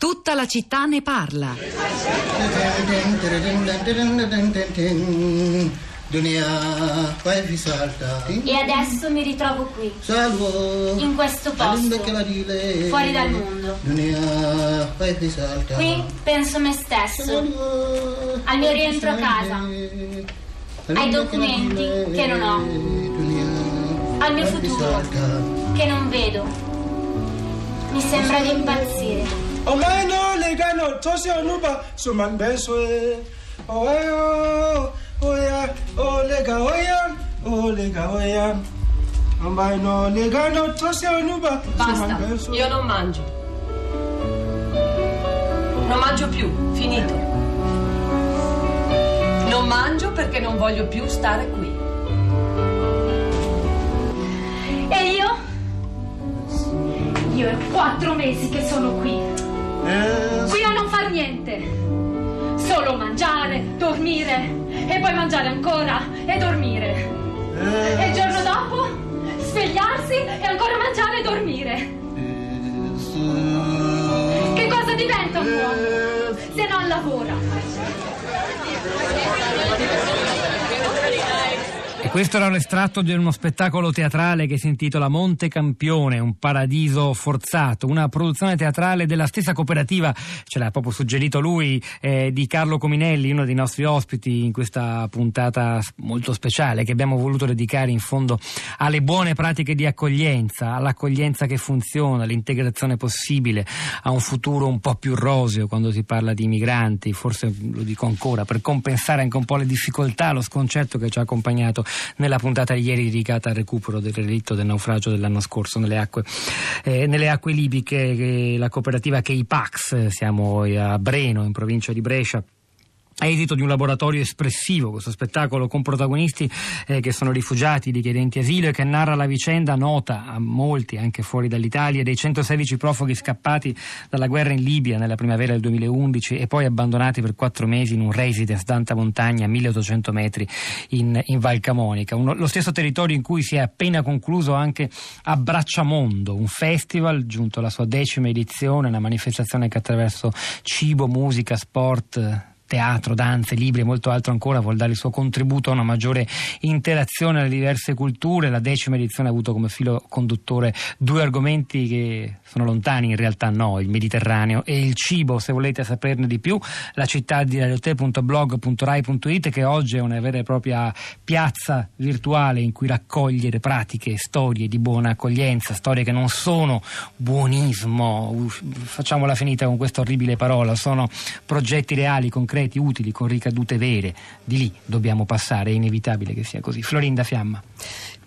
Tutta la città ne parla. E adesso mi ritrovo qui, Salvo. in questo posto, fuori dal mondo. Qui penso me stesso, al mio rientro a casa, ai documenti che non ho, al mio futuro che non vedo. Mi sembra di impazzire. Omeno legano tosi onuba suman beswe. Oyo, oya, olega oya, olega oya. Omeno legano tosi onuba Basta, io non mangio. Non mangio più, finito. Non mangio perché non voglio più stare qui. E io? Io è quattro mesi che sono qui. Qui a non far niente. Solo mangiare, dormire e poi mangiare ancora e dormire. E il giorno dopo svegliarsi e ancora mangiare e dormire. Che cosa diventa un uomo se non lavora? Questo era l'estratto di uno spettacolo teatrale che si intitola Monte Campione, un paradiso forzato, una produzione teatrale della stessa cooperativa, ce l'ha proprio suggerito lui, eh, di Carlo Cominelli, uno dei nostri ospiti in questa puntata molto speciale che abbiamo voluto dedicare in fondo alle buone pratiche di accoglienza, all'accoglienza che funziona, all'integrazione possibile, a un futuro un po' più roseo quando si parla di migranti, forse lo dico ancora, per compensare anche un po' le difficoltà, lo sconcerto che ci ha accompagnato nella puntata di ieri dedicata al recupero del relitto del naufragio dell'anno scorso nelle acque, eh, nelle acque libiche, che la cooperativa Keipax, siamo a Breno, in provincia di Brescia. Esito di un laboratorio espressivo, questo spettacolo con protagonisti eh, che sono rifugiati, richiedenti asilo e che narra la vicenda nota a molti, anche fuori dall'Italia, dei 116 profughi scappati dalla guerra in Libia nella primavera del 2011 e poi abbandonati per quattro mesi in un residence d'alta montagna a 1800 metri in, in Val Camonica. Uno- lo stesso territorio in cui si è appena concluso anche Abbracciamondo, un festival giunto alla sua decima edizione, una manifestazione che attraverso cibo, musica, sport, teatro, danze, libri e molto altro ancora vuol dare il suo contributo a una maggiore interazione alle diverse culture. La decima edizione ha avuto come filo conduttore due argomenti che sono lontani, in realtà no, il Mediterraneo e il cibo. Se volete saperne di più, la città di radiote.blog.rai.it che oggi è una vera e propria piazza virtuale in cui raccogliere pratiche, storie di buona accoglienza, storie che non sono buonismo, facciamola finita con questa orribile parola, sono progetti reali, concreti, utili, con ricadute vere. Di lì dobbiamo passare, è inevitabile che sia così. Florinda Fiamma.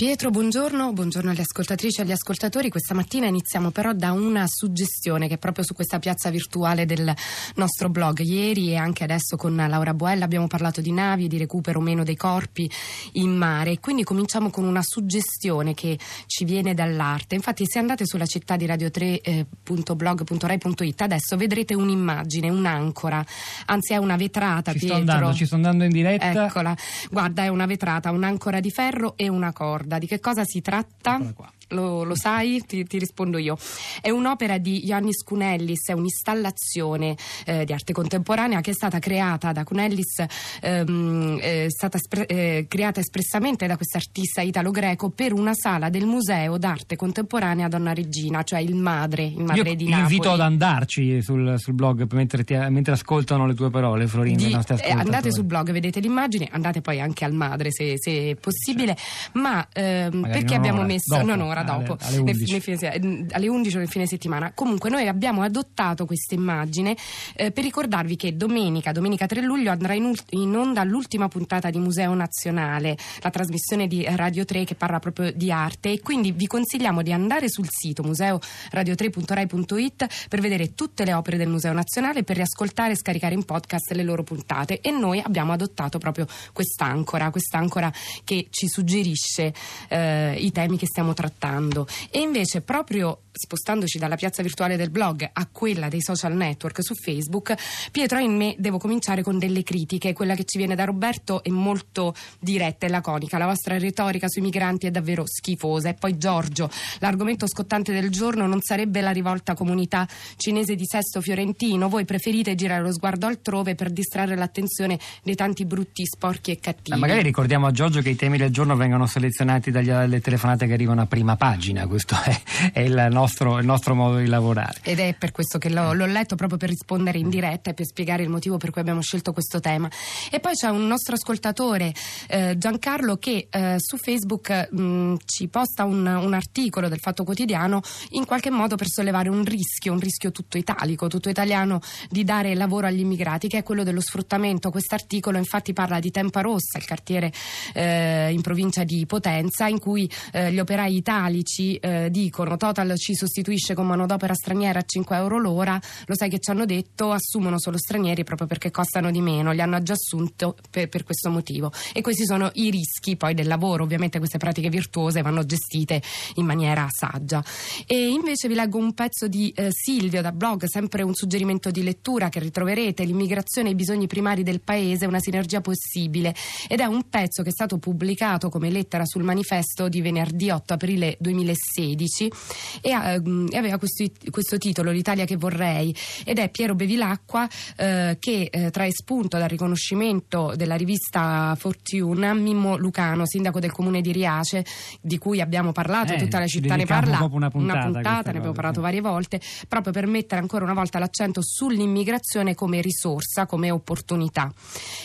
Pietro, buongiorno, buongiorno alle ascoltatrici e agli ascoltatori. Questa mattina iniziamo però da una suggestione che è proprio su questa piazza virtuale del nostro blog. Ieri e anche adesso con Laura Boella abbiamo parlato di navi e di recupero meno dei corpi in mare. Quindi cominciamo con una suggestione che ci viene dall'arte. Infatti se andate sulla città di radio3.blog.rai.it adesso vedrete un'immagine, un'ancora, anzi è una vetrata, Ci sto Pietro. andando, ci sto andando in diretta. Eccola, guarda, è una vetrata, un'ancora di ferro e una corda. Di che cosa si tratta? Eccola qua. Lo, lo sai? Ti, ti rispondo io. È un'opera di Ioannis Cunellis, è un'installazione eh, di arte contemporanea che è stata creata da Cunellis, ehm, è stata espre- eh, creata espressamente da quest'artista italo-greco per una sala del Museo d'arte contemporanea Donna Regina, cioè il madre, il madre Io di Napoli. invito ad andarci sul, sul blog mentre, ti- mentre ascoltano le tue parole, Florinda. di- eh, andate sul blog, vedete l'immagine, andate poi anche al madre se, se è possibile, ma ehm, perché abbiamo messo dopo, non ora alle- dopo, alle nel- 11. nel fine se- eh, alle 11 o nel fine settimana. Comunque noi abbiamo adottato questa immagine eh, per ricordarvi che domenica, domenica 3 luglio andrà in, in onda l'ultima puntata di Museo Nazionale, la trasmissione di Radio 3 che parla proprio di arte e quindi vi consigliamo di andare sul sito museoradio3.rai.it per vedere tutte le opere del Museo Nazionale, per riascoltare e scaricare in podcast le loro puntate e noi abbiamo adottato proprio quest'ancora, quest'ancora che ci suggerisce eh, i temi che stiamo trattando aumentando e invece proprio spostandoci dalla piazza virtuale del blog a quella dei social network su Facebook, Pietro me devo cominciare con delle critiche. Quella che ci viene da Roberto è molto diretta e laconica. La vostra retorica sui migranti è davvero schifosa. E poi Giorgio, l'argomento scottante del giorno non sarebbe la rivolta comunità cinese di Sesto Fiorentino. Voi preferite girare lo sguardo altrove per distrarre l'attenzione dei tanti brutti, sporchi e cattivi. Ma magari ricordiamo a Giorgio che i temi del giorno vengono selezionati dalle telefonate che arrivano a prima pagina. Questo è, è il nostro, il nostro modo di lavorare. Ed è per questo che l'ho, l'ho letto proprio per rispondere in diretta e per spiegare il motivo per cui abbiamo scelto questo tema. E poi c'è un nostro ascoltatore, eh, Giancarlo, che eh, su Facebook mh, ci posta un, un, articolo del Fatto Quotidiano in qualche modo per sollevare un rischio, un rischio tutto italico, tutto italiano di dare lavoro agli immigrati, che è quello dello sfruttamento. Quest'articolo infatti parla di Tempa Rossa, il quartiere eh, in provincia di Potenza, in cui eh, gli operai italici eh, dicono Total ci sostituisce con manodopera straniera a 5 euro l'ora, lo sai che ci hanno detto? Assumono solo stranieri proprio perché costano di meno, li hanno già assunto per, per questo motivo. E questi sono i rischi poi del lavoro, ovviamente queste pratiche virtuose vanno gestite in maniera saggia. E invece vi leggo un pezzo di eh, Silvio da blog, sempre un suggerimento di lettura che ritroverete, l'immigrazione e i bisogni primari del paese, una sinergia possibile. Ed è un pezzo che è stato pubblicato come lettera sul manifesto di venerdì 8 aprile 2016 e, uh, e aveva questo, questo, titolo L'Italia che vorrei ed è Piero Bevilacqua uh, che uh, trae spunto dal riconoscimento della rivista Fortune a Mimmo Lucano, sindaco del comune di Riace di cui abbiamo parlato, eh, tutta la città ne parla, una puntata, una puntata ne abbiamo parlato varie volte proprio per mettere ancora una volta l'accento sull'immigrazione come risorsa, come opportunità.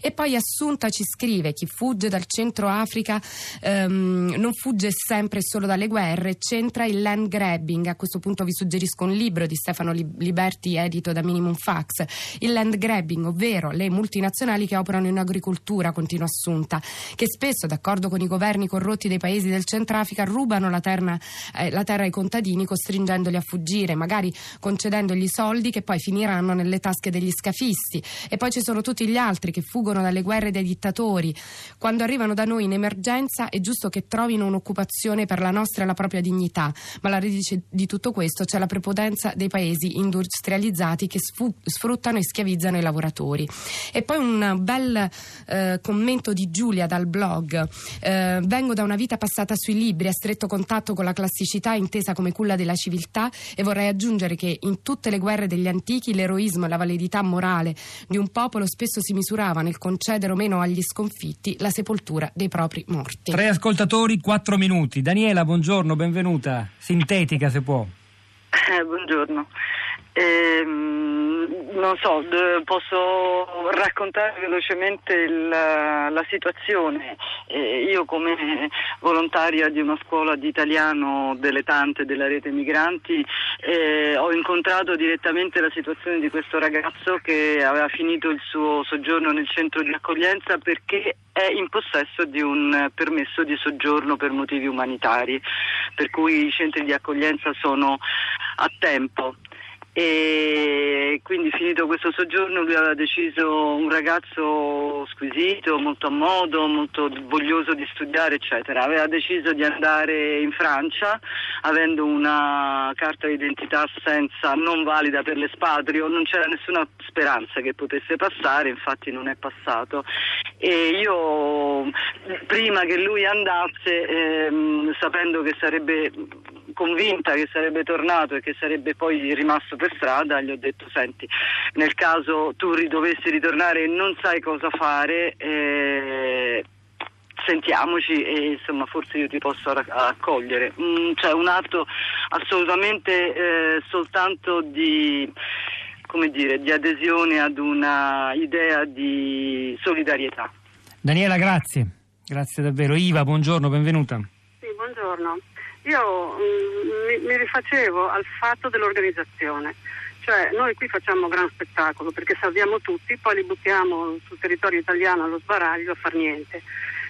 E poi Assunta ci scrive chi fugge dal centro Africa um, non fugge sempre e solo dalle guerre, c'entra il land grabbing. A questo punto vi suggerisco un libro di Stefano Liberti edito da Minimum Fax. Il land grabbing, ovvero le multinazionali che operano in agricoltura, continua Assunta, che spesso, d'accordo con i governi corrotti dei paesi del Centrafrica, rubano la, terna, eh, la terra ai contadini costringendoli a fuggire, magari concedendogli soldi che poi finiranno nelle tasche degli scafisti. E poi ci sono tutti gli altri che fuggono dalle guerre dei dittatori. Quando arrivano da noi in emergenza è giusto che trovino un'occupazione per la nostra e la propria dignità, ma alla radice di tutto questo c'è la prepotenza dei paesi industrializzati che sfruttano e schiavizzano i lavoratori. E poi un bel eh, commento di Giulia dal blog. Eh, vengo da una vita passata sui libri, a stretto contatto con la classicità intesa come culla della civiltà e vorrei aggiungere che in tutte le guerre degli antichi l'eroismo e la validità morale di un popolo spesso si misurava nel concedere o meno agli sconfitti la sepoltura dei propri morti. Tre ascoltatori, quattro minuti. Daniela, buongiorno, benvenuta. Sintetica se può. Eh, buongiorno. Ehm, non so, posso raccontare velocemente il, la situazione. Eh, io come volontaria di una scuola di italiano delle tante della rete migranti eh, ho incontrato direttamente la situazione di questo ragazzo che aveva finito il suo soggiorno nel centro di accoglienza perché è in possesso di un permesso di soggiorno per motivi umanitari, per cui i centri di accoglienza sono a tempo e quindi finito questo soggiorno lui aveva deciso un ragazzo squisito, molto a modo, molto voglioso di studiare eccetera, aveva deciso di andare in Francia avendo una carta d'identità senza, non valida per l'espatrio, non c'era nessuna speranza che potesse passare, infatti non è passato. E io prima che lui andasse ehm, sapendo che sarebbe convinta che sarebbe tornato e che sarebbe poi rimasto per strada, gli ho detto senti, nel caso tu dovessi ritornare e non sai cosa fare, eh, sentiamoci e insomma forse io ti posso accogliere. Mm, cioè un atto assolutamente eh, soltanto di, dire, di adesione ad una idea di solidarietà. Daniela, grazie. Grazie davvero. Iva, buongiorno, benvenuta. Sì, buongiorno. Io mm, mi, rifacevo al fatto dell'organizzazione. Cioè, noi qui facciamo gran spettacolo perché salviamo tutti, poi li buttiamo sul territorio italiano allo sbaraglio a far niente.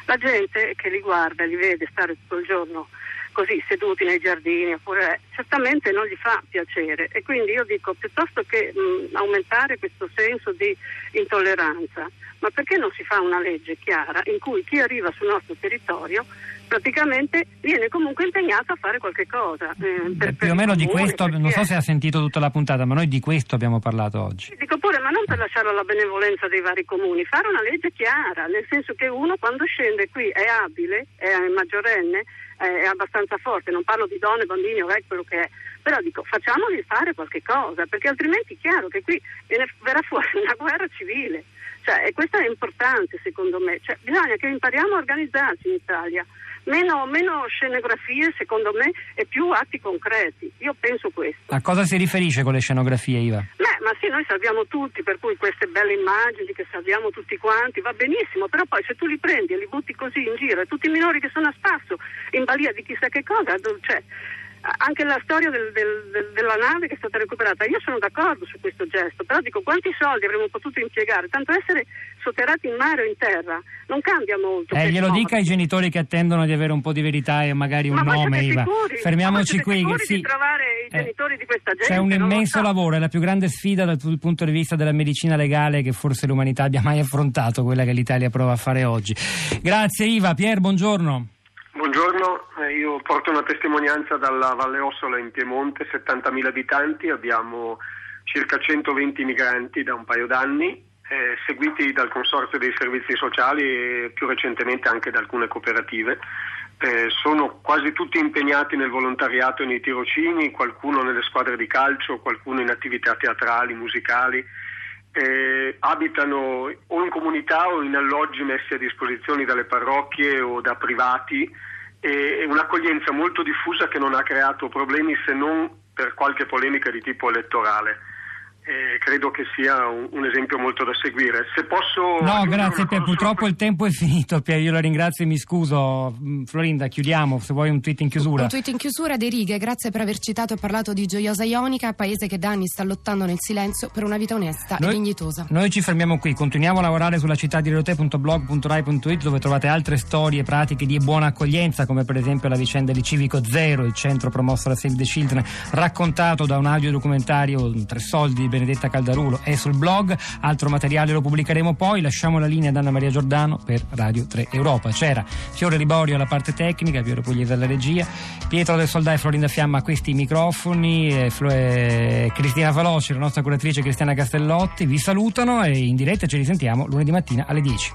La gente che li guarda, li vede stare tutto il giorno così seduti nei giardini oppure certamente non gli fa piacere e quindi io dico piuttosto che mh, aumentare questo senso di intolleranza, ma perché non si fa una legge chiara in cui chi arriva sul nostro territorio praticamente viene comunque impegnato a fare qualche cosa. eh, per- più o meno di comune, questo, perché- non so se ha sentito tutta la puntata, ma noi di questo abbiamo parlato oggi. Dico pure, ma non per lasciarlo alla benevolenza dei vari comuni, fare una legge chiara, nel senso che uno quando scende qui è abile, è maggiorenne, è abbastanza forte, non parlo di donne, bambini o vecchi, quello che è, però dico facciamogli fare qualche cosa, perché altrimenti è chiaro che qui viene- verrà fuori una guerra civile. Cioè, e questo è importante secondo me, cioè, bisogna che impariamo a organizzarci in Italia. Meno, meno scenografie secondo me e più atti concreti. Io penso questo. A cosa si riferisce con le scenografie, Iva? Beh, ma sì, noi salviamo tutti, per cui queste belle immagini che salviamo tutti quanti, va benissimo, però poi se tu li prendi e li butti così in giro e tutti i minori che sono a spasso, in balia di chissà che cosa, cioè, anche la storia del- del- del- della nave che è stata recuperata, io sono d'accordo su questo gesto, però dico quanti soldi avremmo potuto impiegare, tanto essere sotterrati in mare o in terra, non cambia molto. Eh, glielo morti. dica ai genitori che attendono di avere un po' di verità e magari un Ma nome, sicuri? Fermiamoci qui. sì. di trovare i Eh, genitori di questa gente? C'è un immenso so. lavoro, è la più grande sfida dal pu- punto di vista della medicina legale che forse l'umanità abbia mai affrontato, quella che l'Italia prova a fare oggi. Grazie Iva, Pier, buongiorno. Buongiorno, io porto una testimonianza dalla Valle Ossola in Piemonte, 70.000 abitanti, abbiamo circa 120 migranti da un paio d'anni, eh, seguiti dal Consorzio dei Servizi Sociali e più recentemente anche da alcune cooperative. Eh, sono quasi tutti impegnati nel volontariato e nei tirocini, qualcuno nelle squadre di calcio, qualcuno in attività teatrali, musicali. Eh, abitano o in comunità o in alloggi messi a disposizione dalle parrocchie o da privati e un'accoglienza molto diffusa che non ha creato problemi se non per qualche polemica di tipo elettorale. Eh, credo che sia un, un esempio molto da seguire. Se posso No, grazie Pier, purtroppo il tempo è finito Pier, io la ringrazio e mi scuso. Mm, Florinda, chiudiamo, se vuoi un tweet in chiusura. Un tweet in chiusura dei righe, grazie per aver citato e parlato di Gioiosa Ionica, paese che da anni sta lottando nel silenzio per una vita onesta e Noi- dignitosa. Noi ci fermiamo qui, continuiamo a lavorare sulla città di Relote.blog.rai.it dove trovate altre storie pratiche di buona accoglienza come per esempio la vicenda di Civico Zero, il centro promosso da Save the Children, raccontato da un audiodocumentario Tre soldi di Benedetta Caldarulo è sul blog, altro materiale lo pubblicheremo poi, lasciamo la linea ad Anna Maria Giordano per Radio 3 Europa. C'era Fiore Riborio alla parte tecnica, Piero Pugliese alla regia, Pietro del Soldà e Florinda Fiamma a questi microfoni, e Flo- e Cristina Veloci, la nostra curatrice Cristiana Castellotti vi salutano e in diretta ci risentiamo lunedì mattina alle 10.